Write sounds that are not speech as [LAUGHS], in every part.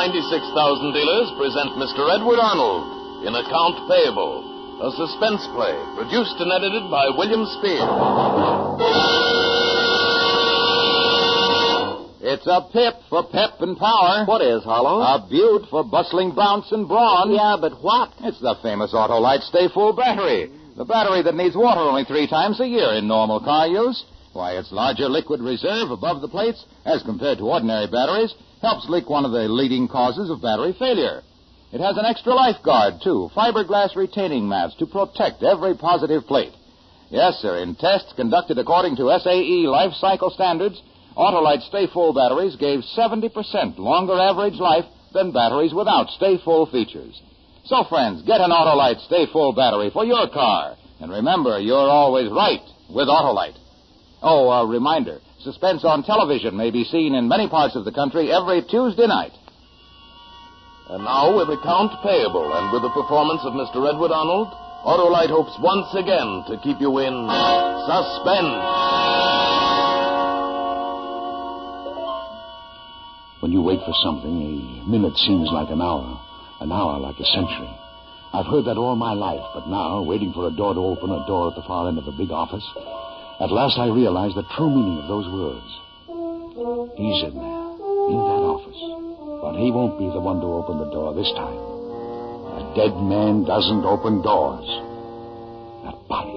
Autolite and its 96,000 dealers present Mr. Edward Arnold in Account Payable, a suspense play produced and edited by William Spier. It's a pip for pep and power. What is, Harlow? A beaut for bustling bounce and brawn. Yeah, but what? It's the famous Autolite Stay Full battery. The battery that needs water only three times a year in normal car use. Why, its larger liquid reserve above the plates, as compared to ordinary batteries, helps leak one of the leading causes of battery failure. It has an extra life guard, too, fiberglass retaining mats to protect every positive plate. Yes, sir, in tests conducted according to SAE life cycle standards, Autolite Stay Full batteries gave 70% longer average life than batteries without Stay Full features. So, friends, get an Autolite Stay Full battery for your car. And remember, you're always right with Autolite. Oh, a reminder. Suspense on television may be seen in many parts of the country every Tuesday night. And now, with account payable and with the performance of Mr. Edward Arnold, Autolite hopes once again to keep you in suspense. When you wait for something, a minute seems like an hour, an hour like a century. I've heard that all my life, but now, waiting for a door to open, a door at the far end of a big office, at last I realized the true meaning of those words. He's in there, in that office, but he won't be the one to open the door this time. A dead man doesn't open doors. That body.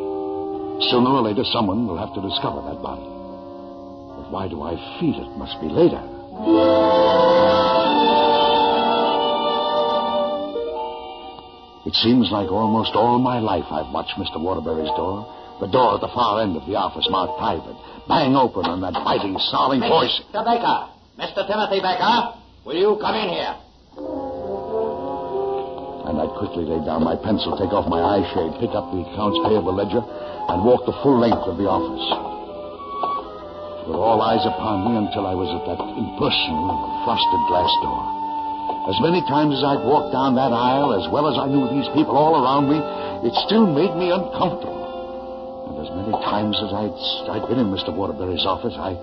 Sooner or later, someone will have to discover that body. But why do I feel it must be later? It seems like almost all my life I've watched Mr. Waterbury's door. The door at the far end of the office marked private. Bang open and that biting, snarling voice. Mr. Baker. Mr. Timothy Baker. Will you come in here? And I'd quickly laid down my pencil, take off my eye shade, pick up the accounts payable ledger, and walk the full length of the office. With all eyes upon me until I was at that impersonal, frosted glass door. As many times as I'd walked down that aisle, as well as I knew these people all around me, it still made me uncomfortable. As many times as I'd, I'd been in Mr. Waterbury's office, I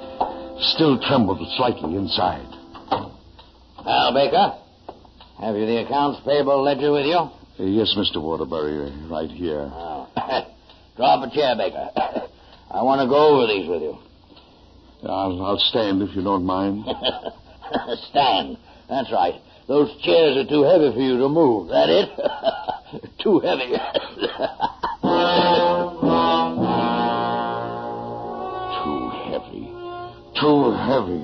still trembled slightly inside. Well, Baker, have you the accounts payable ledger with you? Uh, yes, Mr. Waterbury, uh, right here. Oh. [LAUGHS] Draw up a chair, Baker. [COUGHS] I want to go over these with you. I'll, I'll stand if you don't mind. [LAUGHS] Stand. That's right. Those chairs are too heavy for you to move. That it? [LAUGHS] too heavy. Too heavy.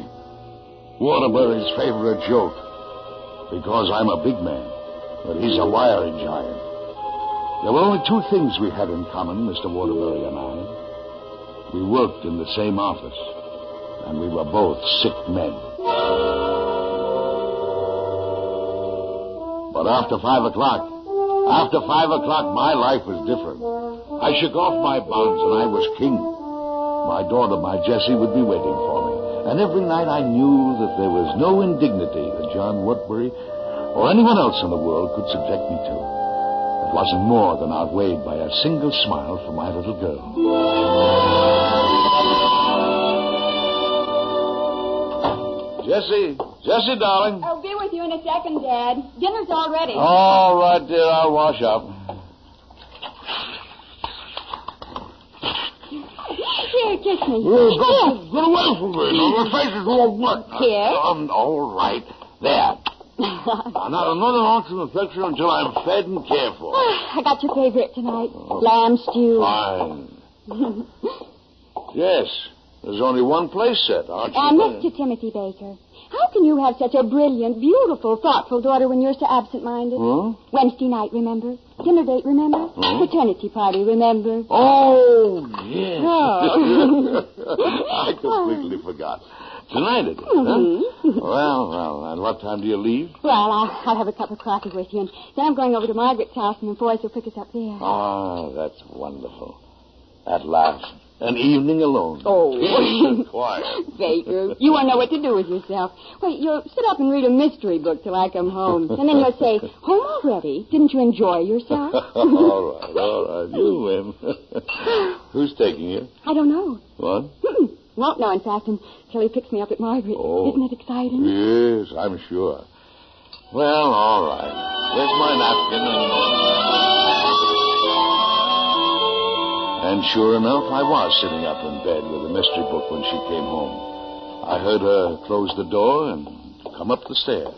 Waterbury's favorite joke. Because I'm a big man, but he's a wiry giant. There were only two things we had in common, Mr. Waterbury and I. We worked in the same office, and we were both sick men. But after five o'clock, after five o'clock, my life was different. I shook off my bonds and I was king. My daughter, my Jessie, would be waiting for me. And every night I knew that there was no indignity that John Woodbury or anyone else in the world could subject me to. It wasn't more than outweighed by a single smile from my little girl. Jessie, Jessie, darling. I'll be with you in a second, Dad. Dinner's all ready. All right, dear, I'll wash up. Here, kiss me. Oh, go, Here. get away from me. My face is all wet. Here. Um, all right. There. [LAUGHS] Now, not another ounce of affection until I'm fed and cared for. I got your favorite tonight. Lamb stew. Fine. [LAUGHS] Yes. There's only one place set, aren't you? Uh, Mr. Timothy Baker, how can you have such a brilliant, beautiful, thoughtful daughter when you're so absent-minded? Huh? Wednesday night, remember? Dinner date, remember? Huh? Fraternity party, remember? Oh, yes. Oh. [LAUGHS] I completely forgot. Tonight it is, Mhm. huh? Well, well, and what time do you leave? Well, I'll, I'll have a cup of coffee with you, and then I'm going over to Margaret's house, and the boys will pick us up there. Ah, that's wonderful. At last. An evening alone. Oh. [LAUGHS] Quiet. Baker, you won't know what to do with yourself. Wait, you'll sit up and read a mystery book till I come home. And then you'll say, home already? Didn't you enjoy yourself? [LAUGHS] all right, all right. You win. [LAUGHS] Who's taking you? I don't know. What? Hmm. Won't know, in fact, until he picks me up at Margaret. Oh. Isn't it exciting? Yes, I'm sure. Well, all right. Here's my napkin and. Sure enough, I was sitting up in bed with a mystery book when she came home. I heard her close the door and come up the stairs.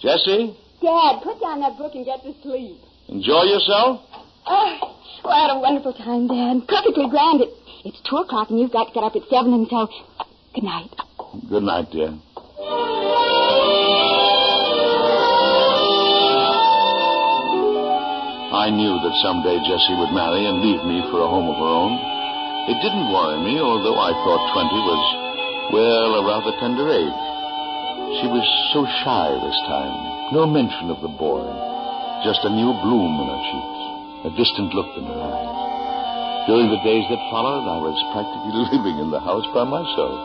Jessie, Dad, put down that book and get to sleep. enjoy yourself? Oh, well, I had a wonderful time, Dad. Perfectly grand. It, it's two o'clock, and you've got to get up at seven, and so good night. Good night, dear. I knew that someday Jessie would marry and leave me for a home of her own. It didn't worry me, although I thought 20 was, well, a rather tender age. She was so shy this time. No mention of the boy. Just a new bloom in her cheeks, a distant look in her eyes. During the days that followed, I was practically [LAUGHS] living in the house by myself.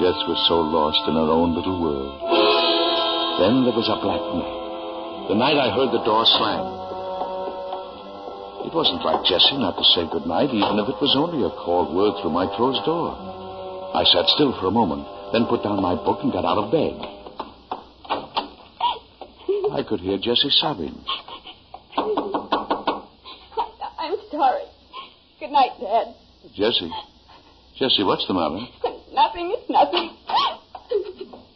Jess was so lost in her own little world. Then there was a black night. The night I heard the door slam. It wasn't like Jessie not to say good night, even if it was only a cold word through my closed door. I sat still for a moment, then put down my book and got out of bed. I could hear Jessie sobbing. I'm sorry. Good night, Dad. Jessie, Jessie, what's the matter? Nothing is nothing.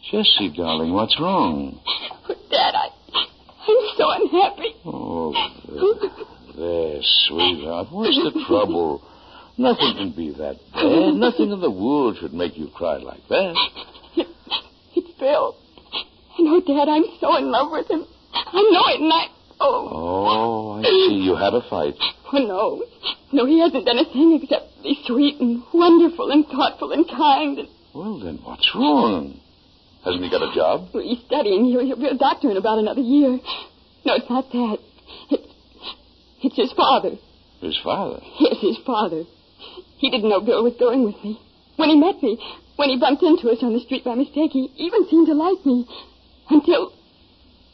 Jessie, darling, what's wrong? Oh, Dad, I, I'm so unhappy. Oh, sweetheart. What's the trouble? Nothing can be that bad. Nothing in the world should make you cry like that. It's Bill. I know, Dad, I'm so in love with him. I know it, and I. Oh, Oh, I see. You had a fight. oh no. No, he hasn't done a thing except be sweet and wonderful and thoughtful and kind. And Well, then, what's wrong? Hasn't he got a job? well, he's studying. He'll, he'll be a doctor in about another year. No, it's not that. It's, it's his father. His father. Yes, his father. He didn't know Bill was going with me. When he met me, when he bumped into us on the street by mistake, he even seemed to like me. Until,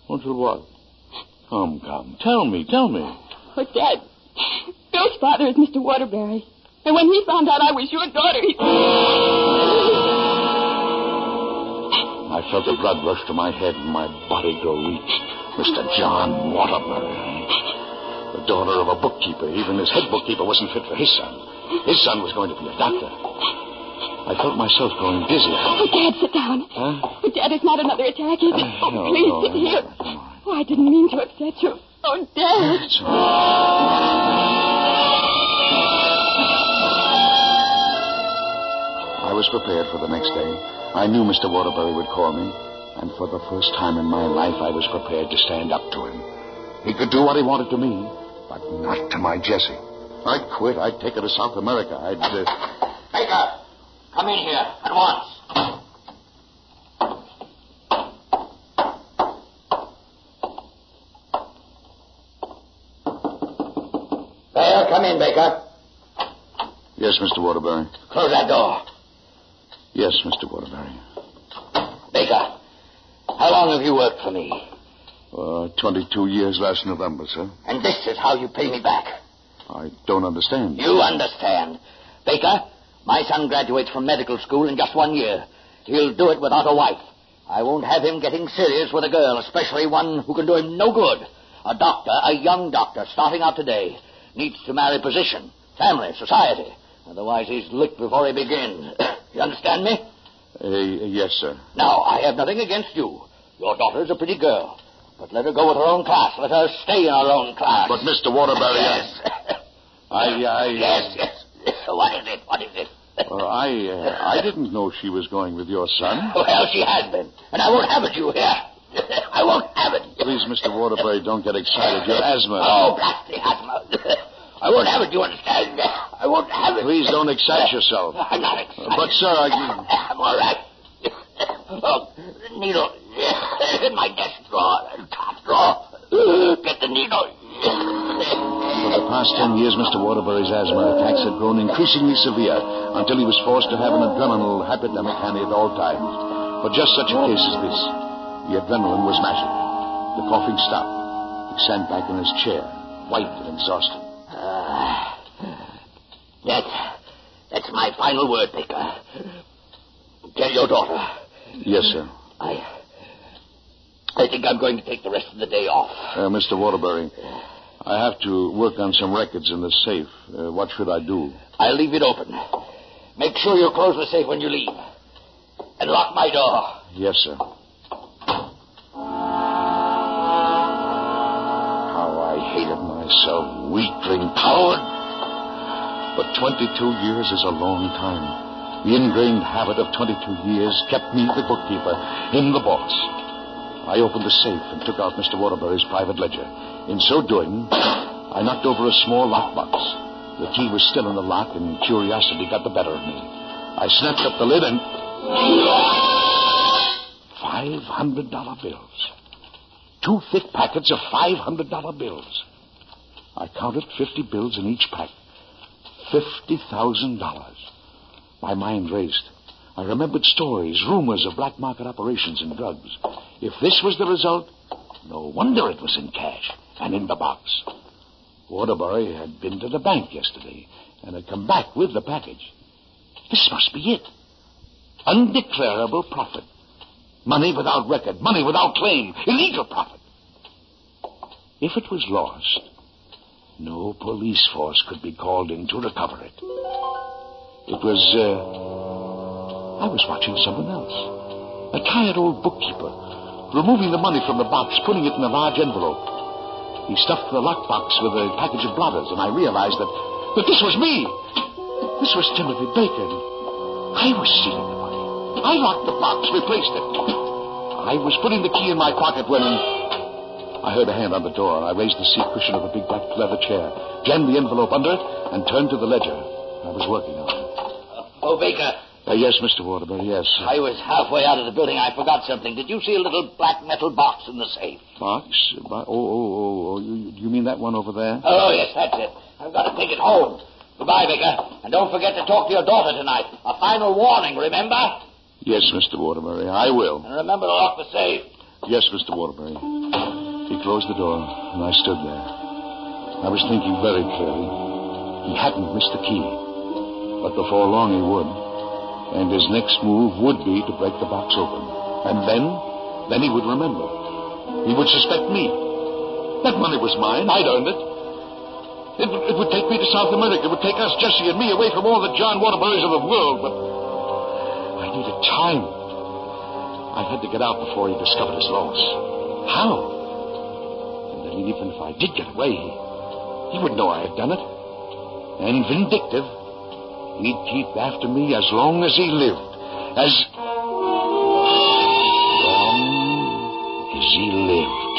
Until what? Come, come. Tell me, tell me. oh, Dad, Bill's father is Mr. Waterbury. And when he found out I was your daughter, he... I felt the blood rush to my head and my body go weak. Mr. John Waterbury. The daughter of a bookkeeper. Even his head bookkeeper wasn't fit for his son. His son was going to be a doctor. I felt myself growing dizzy. Oh, Dad, sit down. Huh? Oh, Dad, it's not another attack, is it? Uh, Oh, no, please, no, sit I'm here. all right, I'm. Oh, I didn't mean to upset you. Oh, Dad. It's all right. I was prepared for the next day. I knew Mr. Waterbury would call me, and for the first time in my life, I was prepared to stand up to him. He could do what he wanted to me, but not to my Jessie. I'd quit. I'd take her to South America. I'd. Uh... Baker, come in here at once. There, come in, Baker. Yes, Mr. Waterbury. Close that door. Yes, Mr. Waterbury. Baker, how long have you worked for me? Uh, 22 years last November, sir. And this is how you pay me back. I don't understand. You understand. Baker, my son graduates from medical school in just one year. He'll do it without a wife. I won't have him getting serious with a girl, especially one who can do him no good. A doctor, a young doctor, starting out today, needs to marry position, family, society. Otherwise, he's licked before he begins. [COUGHS] you understand me? Uh, yes, sir. Now, I have nothing against you. Your daughter's a pretty girl. But let her go with her own class. Let her stay in her own class. But, Mr. Waterbury, Yes. I, I, [LAUGHS] yes, yes. [LAUGHS] What is it? What is it? [LAUGHS] Well, I, uh, I didn't know she was going with your son. Well, she has been. And I won't have it, you hear? I won't have it. Please, Mr. Waterbury, don't get excited. Your asthma. Oh, blast the asthma. I won't have it, you understand? I won't have it. Please don't excite yourself. I'm not excited. But, sir, I... I'm all right. Oh, the needle in my desk drawer. The needle. For the past ten years, Mr. Waterbury's asthma attacks had grown increasingly severe until he was forced to have an adrenaline hypodermic handy at all times. For just such a case as this, the adrenaline was magic. The coughing stopped. He sank back in his chair, white and exhausted. Ah, that's, that's That's my final word, Baker. Tell your daughter. Yes, sir. I. I think I'm going to take the rest of the day off. Uh, Mr. Waterbury, I have to work on some records in the safe. Uh, what should I do? I'll leave it open. Make sure you close the safe when you leave. And lock my door. Yes, sir. How I hated myself, weakling, coward. But 22 years is a long time. The ingrained habit of 22 years kept me, the bookkeeper, in the box. I opened the safe and took out Mr. Waterbury's private ledger. In so doing, I knocked over a small lockbox. The key was still in the lock, and curiosity got the better of me. I snapped up the lid and. Five hundred dollar bills. Two thick packets of five hundred dollar bills. I counted fifty bills in each pack. Fifty thousand dollars. My mind raced. I remembered stories, rumors of black market operations and drugs. If this was the result, no wonder it was in cash and in the box. Waterbury had been to the bank yesterday and had come back with the package. This must be it. Undeclarable profit. Money without record, money without claim, illegal profit. If it was lost, no police force could be called in to recover it. It was, uh, I was watching someone else. A tired old bookkeeper, removing the money from the box, putting it in a large envelope. He stuffed the lockbox with a package of blotters, and I realized that, that this was me. This was Timothy Baker. I was stealing the money. I locked the box, replaced it. I was putting the key in my pocket when I heard a hand on the door. I raised the seat cushion of the big black leather chair, jammed the envelope under it, and turned to the ledger I was working on. Oh, Baker, Uh, yes, Mr. Waterbury, yes. I was halfway out of the building. I forgot something. Did you see a little black metal box in the safe? Box? Bo- Oh, oh, oh, oh. You, you mean that one over there? Oh, yes, that's it. I've got to take it home. Goodbye, Baker. And don't forget to talk to your daughter tonight. A final warning, remember? Yes, Mr. Waterbury, I will. And remember to lock the safe. Yes, Mr. Waterbury. He closed the door, and I stood there. I was thinking very clearly. He hadn't missed the key. But before long he would. And his next move would be to break the box open. And then, then he would remember. He would suspect me. That money was mine. I'd earned it. It would, it would take me to South America. It would take us, Jessie and me, away from all the John Waterburys of the world. But I needed time. I had to get out before he discovered his loss. How? And then even if I did get away, he wouldn't know I had done it. And vindictive, he'd keep after me as long as he lived. As long as he lived.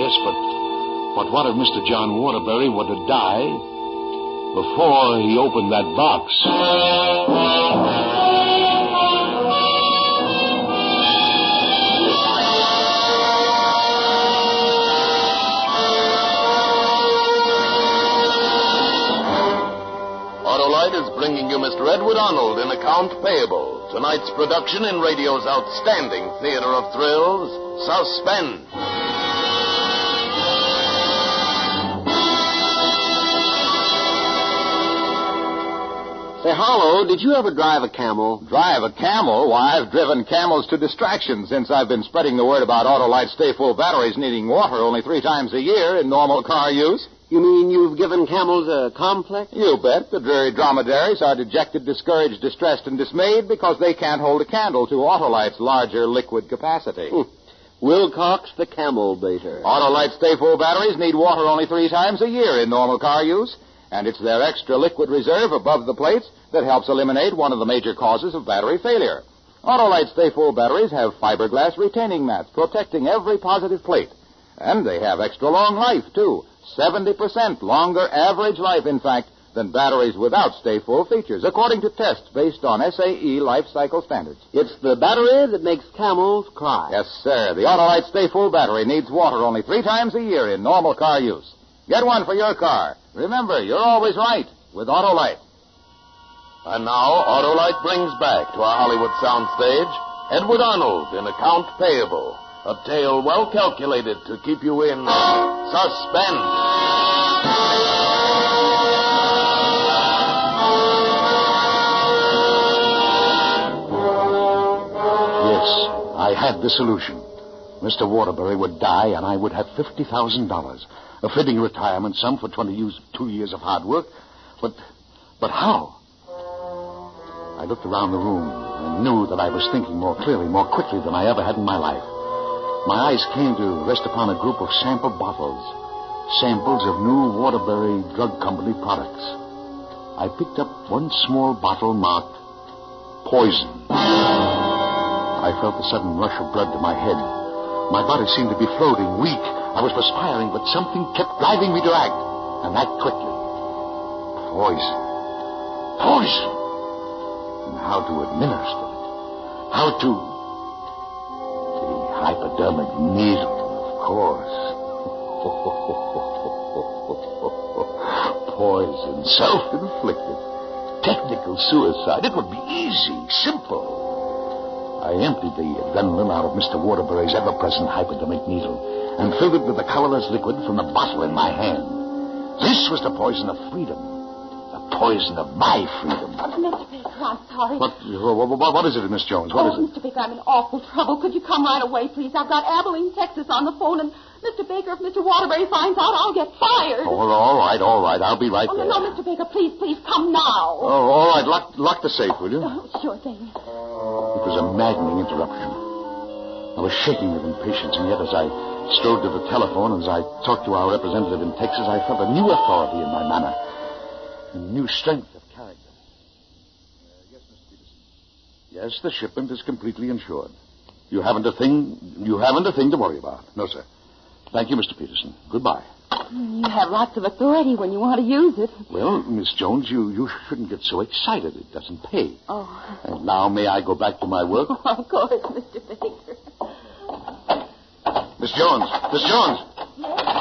Yes, but but what if Mr. John Waterbury were to die before he opened that box? Arnold in Account Payable. Tonight's production in radio's outstanding theater of thrills, Suspense. Say, Harlow, did you ever drive a camel? Drive a camel? Why, I've driven camels to distraction since I've been spreading the word about Autolite Stay Full batteries needing water only three times a year in normal car use. You mean you've given camels a complex? You bet. The dreary dromedaries are dejected, discouraged, distressed, and dismayed because they can't hold a candle to Autolite's larger liquid capacity. Hmm. Wilcox the camel baiter. Autolite Stay Full batteries need water only three times a year in normal car use, and it's their extra liquid reserve above the plates that helps eliminate one of the major causes of battery failure. Autolite Stay Full batteries have fiberglass retaining mats protecting every positive plate. And they have extra long life, too. 70% longer average life, in fact, than batteries without Stay Full features, according to tests based on SAE life cycle standards. It's the battery that makes camels cry. Yes, sir. The Autolite Stay Full battery needs water only three times a year in normal car use. Get one for your car. Remember, you're always right with Autolite. And now, Autolite brings back to our Hollywood soundstage Edward Arnold in Account Payable, a tale well calculated to keep you in suspense. Yes, I had the solution. Mr. Waterbury would die, and I would have $50,000. A fitting retirement sum for 20 years, two years of hard work. But, but how? I looked around the room and knew that I was thinking more clearly, more quickly than I ever had in my life. My eyes came to rest upon a group of sample bottles, samples of new Waterbury Drug Company products. I picked up one small bottle marked poison. I felt a sudden rush of blood to my head. My body seemed to be floating, weak. I was perspiring, but something kept driving me to act, and act quickly. Poison. Poison! And how to administer it. How to. Hypodermic needle, of course. [LAUGHS] Poison, self inflicted. Technical suicide. It would be easy, simple. I emptied the adrenaline out of Mr. Waterbury's ever present hypodermic needle and filled it with the colorless liquid from the bottle in my hand. This was the poison of freedom. Poison of my freedom. Mr. Baker, I'm sorry. What, what, what, is it, Miss Jones? What is oh, it? Mr. Baker, I'm in awful trouble. Could you come right away, please? I've got Abilene, Texas on the phone, and Mr. Baker, if Mr. Waterbury finds out, I'll get fired. Oh, all right, all right. I'll be right Oh, there. no, no, Mr. Baker, please, please, come now. Oh, all right. Lock, lock the safe, will you? Oh, sure thing. It was a maddening interruption. I was shaking with impatience, and yet as I strode to the telephone, and as I talked to our representative in Texas, I felt a new authority in my manner, a new strength of character. Uh, yes, Mr. Peterson. Yes, the shipment is completely insured. You haven't a thing. You haven't a thing to worry about. No, sir. Thank you, Mr. Peterson. Goodbye. You have lots of authority when you want to use it. Well, Miss Jones, you, you shouldn't get so excited. It doesn't pay. Oh, And now may I go back to my work? [LAUGHS] of course, Mr. Baker. Miss Jones, Miss Jones,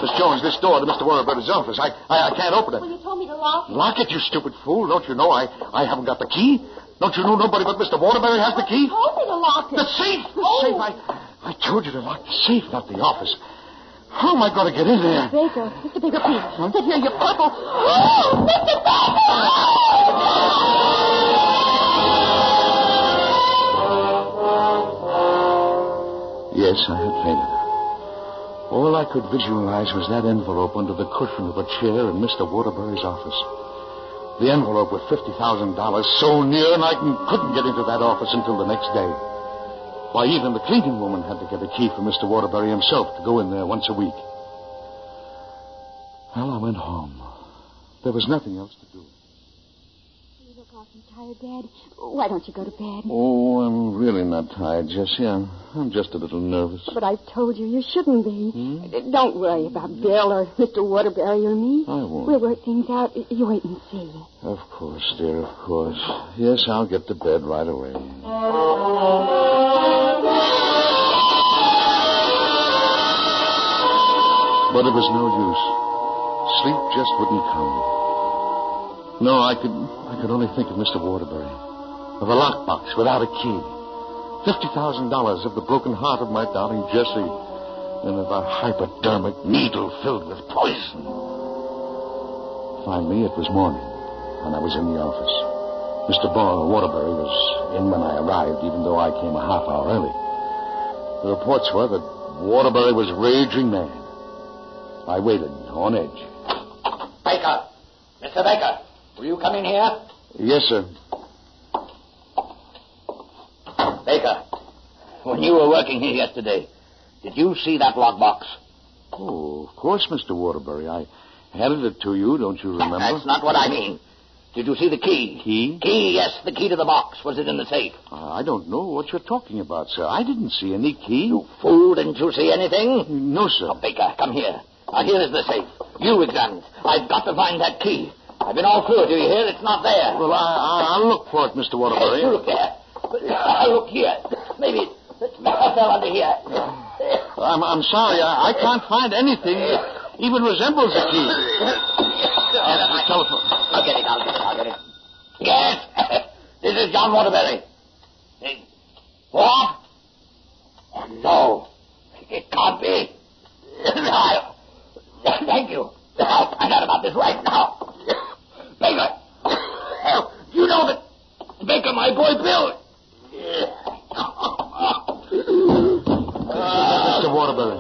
Miss Jones, this door to Mr. Waterbury's office. I, I, I can't open it. Well, you told me to lock it. Lock it, you stupid fool. Don't you know I, I haven't got the key? Don't you know nobody but Mr. Waterbury has the key? You told me to lock it. The safe! The Oh. safe! I, I told you to lock the safe, not the office. How am I going to get in there? Baker, Mr. Baker, please. Sit here, you're purple. Oh, Mr. Baker! Yes, I had fainted. All I could visualize was that envelope under the cushion of a chair in Mr. Waterbury's office. The envelope with $50,000 so near, and I couldn't- get into that office until the next day. Why, even the cleaning woman had to get a key from Mr. Waterbury himself to go in there once a week. Well, I went home. There was nothing else to do. You awfully tired, Dad. Why don't you go to bed? Oh, I'm really not tired, Jessie. I'm, I'm just a little nervous. But I've told you you shouldn't be. Hmm? Don't worry about Bill or Mr. Waterbury or me. I won't. We'll work things out. You wait and see. Of course, dear, of course. Yes, I'll get to bed right away. But it was no use. Sleep just wouldn't come. No, I could I could only think of Mr. Waterbury. Of a lockbox without a key. Fifty thousand dollars of the broken heart of my darling Jessie. And of a hypodermic needle filled with poison. Finally, it was morning, and I was in the office. Mr. Bar- Waterbury was in when I arrived, even though I came a half hour early. The reports were that Waterbury was raging mad. I waited on edge. Baker! Mr. Baker! Will you come in here? Yes, sir. Baker, when you were working here yesterday, did you see that lockbox? Oh, of course, Mr. Waterbury. I handed it to you, don't you remember? That's not what I mean. Did you see the key? Key? Key, yes, the key to the box. Was it in the safe? Uh, I don't know what you're talking about, sir. I didn't see any key. You fool, didn't you see anything? No, sir. Oh, Baker, come here. Now, here is the safe. You examine it. I've got to find that key. I've been all through it. Do you hear? It's not there. Well, I, I, I'll look for it, Mr. Waterbury. you look there. I look here. Maybe it fell under here. I'm, I'm sorry. I, I can't find anything that even resembles a key. Uh, the telephone. I'll get it. I'll get it. I'll get it. Yes. [LAUGHS] this is John Waterbury. What? Oh, no. It can't be. I, [LAUGHS] thank you. I'll find out about this right now. Baker! [COUGHS] you know that Baker, my boy Bill. Mr. Waterbury.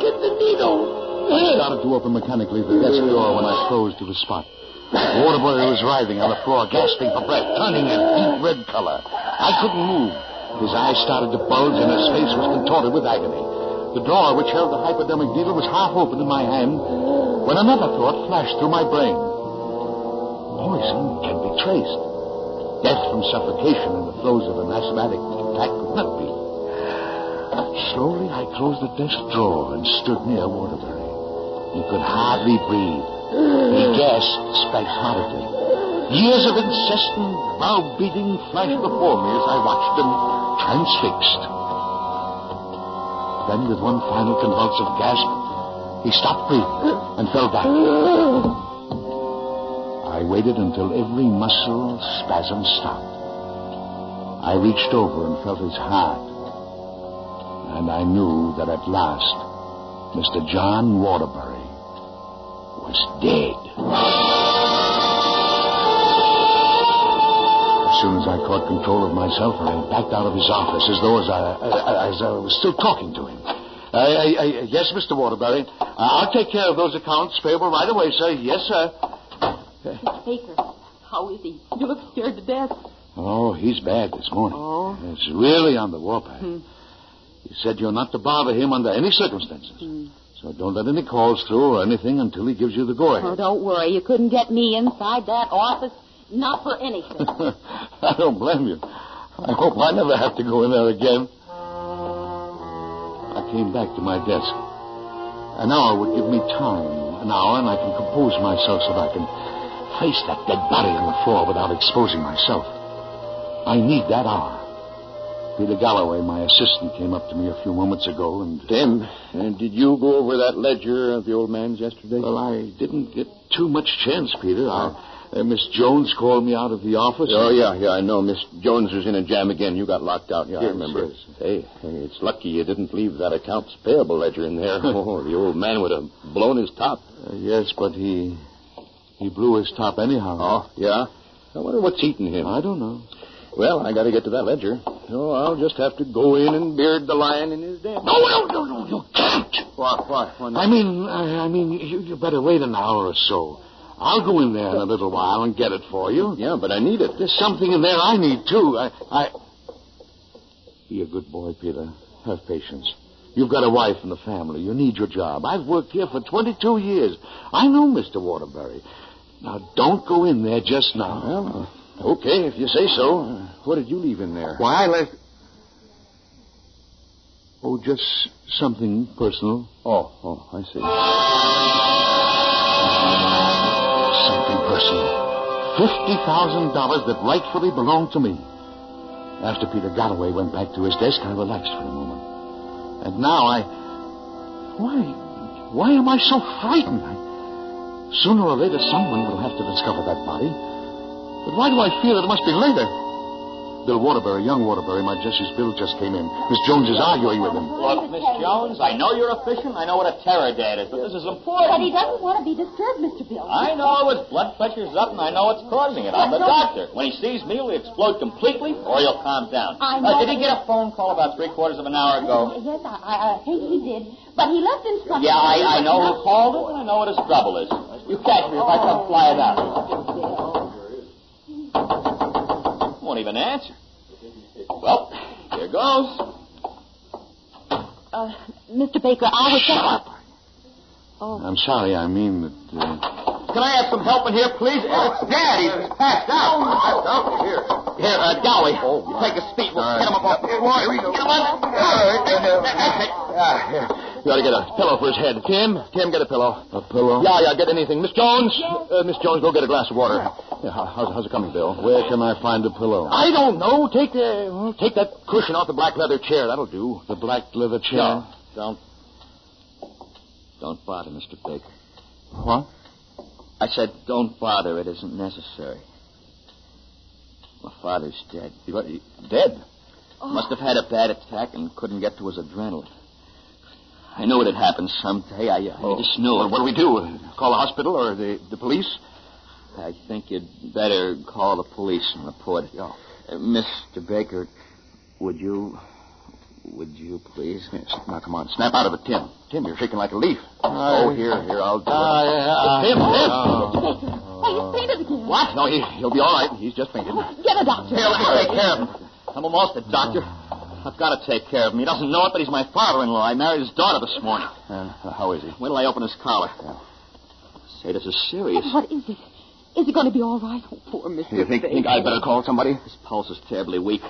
Get the needle. I started to open mechanically the desk door when I froze to the spot. Waterbury was writhing on the floor, gasping for breath, turning a deep red color. I couldn't move. His eyes started to bulge, and his face was contorted with agony. The drawer which held the hypodermic needle was half open in my hand when another thought flashed through my brain. Poison can be traced. Death from suffocation in the throes of an asthmatic attack could not be. Slowly, I closed the desk drawer and stood near Waterbury. He could hardly breathe. He gasped spasmodically. Years of incessant, brow-beating flashed before me as I watched him transfixed. Then, with one final convulsive gasp, he stopped breathing and fell back. I waited until every muscle spasm stopped. I reached over and felt his heart. And I knew that at last, Mr. John Waterbury was dead. Soon as I caught control of myself, I backed out of his office as though as I, as I was still talking to him. Uh, uh, uh, yes, Mr. Waterbury. Uh, I'll take care of those accounts payable right away, sir. Yes, sir. Mr. Baker, how is he? You look scared to death. Oh, he's bad this morning. Oh? It's really on the warpath. Hmm. He said you're not to bother him under any circumstances. Hmm. So don't let any calls through or anything until he gives you the Oh, go-ahead. Oh, don't worry. You couldn't get me inside that office. Not for anything. [LAUGHS] I don't blame you. I hope I never have to go in there again. I came back to my desk. An hour would give me time. An hour, and I can compose myself so that I can face that dead body on the floor without exposing myself. I need that hour. Peter Galloway, my assistant, came up to me a few moments ago and. Tim, uh, did you go over that ledger of the old man's yesterday? Well, I didn't get too much chance, Peter. I, Miss Jones called me out of the office. Oh, yeah, yeah, I know. Miss Jones was in a jam again. You got locked out. Yeah, I remember. yes. Hey, hey, it's lucky you didn't leave that accounts payable ledger in there. [LAUGHS] oh, the old man would have blown his top. Uh, yes, but he he blew his top anyhow. Oh, yeah? I wonder what's eating him. I don't know. Well, I got to get to that ledger. So I'll just have to go in and beard the lion in his den. No, no, no, no, you can't. What, what, what? I mean, I, I mean, you, you better wait an hour or so. I'll go in there in a little while and get it for you. Yeah, but I need it. There's something in there I need too. I, I. Be a good boy, Peter. Have patience. You've got a wife and a family. You need your job. I've worked here for 22 years. I know Mr. Waterbury. Now, don't go in there just now. Well, uh, okay, if you say so. Uh, what did you leave in there? Why, I left. Oh, just something personal. Oh, oh, I see. $50,000 that rightfully belonged to me. After Peter Galloway went back to his desk, I relaxed for a moment. And now I. Why? Why am I so frightened? I... sooner or later, someone will have to discover that body. But why do I feel it must be later? Bill Waterbury, young Waterbury, my Jessie's bill just came in. Miss Jones is arguing with him. Look, Miss Jones, I know you're efficient. I know what a terror dad is, but this is important. But he doesn't want to be disturbed, Mr. Bill. I know his blood pressure's up, and I know what's causing it. I'm the doctor. When he sees me, he'll explode completely, or he'll calm down. I Uh, know. did he get a phone call about three quarters of an hour ago? Yes, I, I, I think he did. But he left in instructions. Yeah, I, I know who called him, and I know what his trouble is. You catch me if I come flying out. Won't even answer. Well, here goes. Uh, Mr. Baker, I was... Shut up. Oh. I'm sorry, I mean that. Uh... Can I have some help in here, please? Oh, It's Dad. He's passed out. Passed out? Here. Here, uh, Galloway. Take a seat. We'll All right. get him up off. Here we go. Come on. That's it. Ah, here. You ought to get a pillow for his head. Tim, Tim, get a pillow. A pillow? Yeah, yeah, get anything. Miss Jones, uh, Miss Jones, go get a glass of water. Yeah, how's, how's it coming, Bill? Where can I find a pillow? I don't know. Take uh, well, take that cushion off the black leather chair. That'll do. The black leather chair. No, don't. Don't bother, Mr. Baker. What? I said, don't bother. It isn't necessary. My father's dead. What, he- dead? Must have had a bad attack and couldn't get to his adrenaline. I knew it had happened someday. I, I just knew Well, it. what do we do? Call the hospital or the, the police? I think you'd better call the police and report it. Uh, Mr. Baker, would you... Would you please? Yes. Now, come on. Snap out of it, Tim. Tim, you're shaking like a leaf. I- Oh, here, here, I'll do it. Ah, yeah, Tim, Tim! Baker, why, he's fainted again. What? No, he, he'll be all right. He's just fainted. Get a doctor. Here, let me take care of him. I'm almost a doctor. I've got to take care of him. He doesn't know it, but he's my father-in-law. I married his daughter this morning. Uh, how is he? Wait till I open his collar. Say, this is serious. What is it? Is it going to be all right? Oh, poor Mr. You think, think I'd better call somebody? His pulse is terribly weak.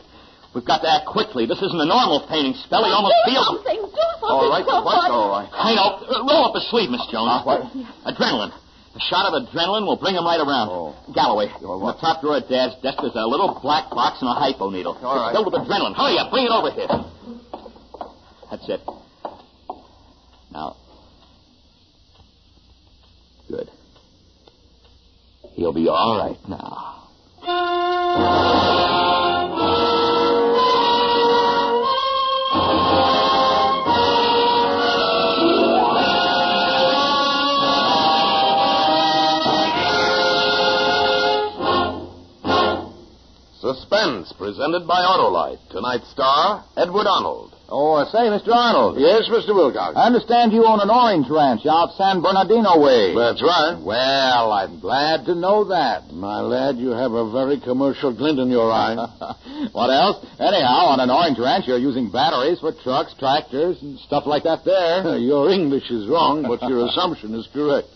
We've got to act quickly. This isn't a normal fainting spell. He almost do feels... something. Do something. All right, somebody. what's all right? I know. Uh, roll up his sleeve, Miss Jones. what? Adrenaline. A shot of adrenaline will bring him right around. Oh. Galloway, in the top drawer of Dad's desk, there's a little black box and a hypo needle. All right. It's filled with adrenaline. Hurry up, bring it over here. That's it. Now. Good. He'll be all right now. Suspense, presented by Autolite. Tonight's star, Edward Arnold. Oh, uh, say, Mr. Arnold. Yes, Mr. Wilcox. I understand you own an orange ranch out San Bernardino way. That's right. Well, I'm glad to know that. My lad, you have a very commercial glint in your eye. [LAUGHS] what else? Anyhow, on an orange ranch, you're using batteries for trucks, tractors, and stuff like that there. [LAUGHS] your English is wrong, but your [LAUGHS] assumption is correct.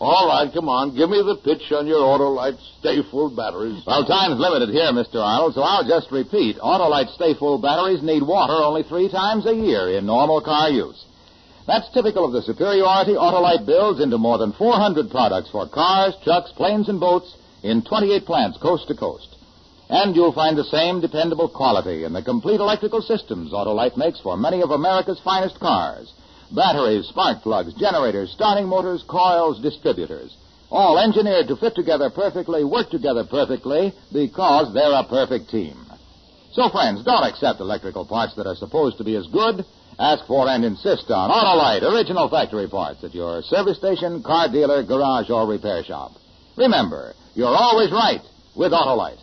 All right, come on. Give me the pitch on your Autolite Stay Full batteries. Well, time's limited here, Mr. Arnold, so I'll just repeat. Autolite Stay Full batteries need water only three times a year in normal car use. That's typical of the superiority Autolite builds into more than 400 products for cars, trucks, planes, and boats in 28 plants coast to coast. And you'll find the same dependable quality in the complete electrical systems Autolite makes for many of America's finest cars. Batteries, spark plugs, generators, starting motors, coils, distributors. All engineered to fit together perfectly, work together perfectly, because they're a perfect team. So, friends, don't accept electrical parts that are supposed to be as good. Ask for and insist on Autolite original factory parts at your service station, car dealer, garage, or repair shop. Remember, you're always right with Autolite.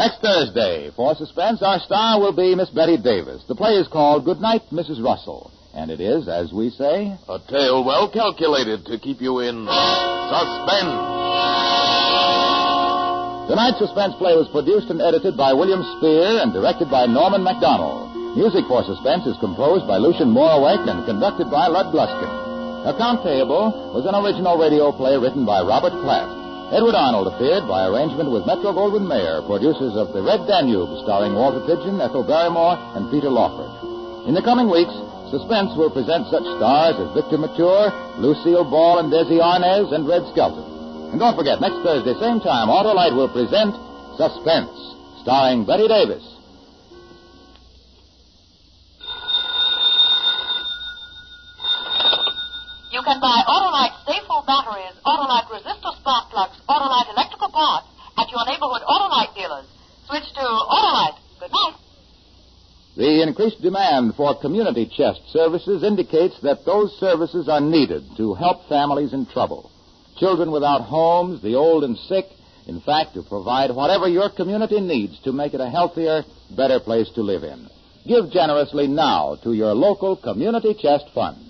Next Thursday, for suspense, our star will be Miss Bette Davis. The play is called Good Night, Mrs. Russell. And it is, as we say, A tale well calculated to keep you in suspense. Tonight's suspense play was produced and edited by William Spier and directed by Norman Macdonnell. Music for Suspense is composed by Lucien Moraweck and conducted by Lud Gluskin. Account Payable was an original radio play written by Robert Platt. Edward Arnold appeared by arrangement with Metro Goldwyn Mayer, producers of The Red Danube, starring Walter Pidgeon, Ethel Barrymore, and Peter Lawford. In the coming weeks, Suspense will present such stars as Victor Mature, Lucille Ball and Desi Arnaz, and Red Skelton. And don't forget, next Thursday, same time, Autolite will present Suspense, starring Bette Davis. You can buy Autolite Stay-Full batteries, Autolite resistor spark plugs, Autolite electrical parts at your neighborhood Autolite dealers. Switch to Autolite. Good night. The increased demand for community chest services indicates that those services are needed to help families in trouble. Children without homes, the old and sick, in fact, to provide whatever your community needs to make it a healthier, better place to live in. Give generously now to your local community chest fund.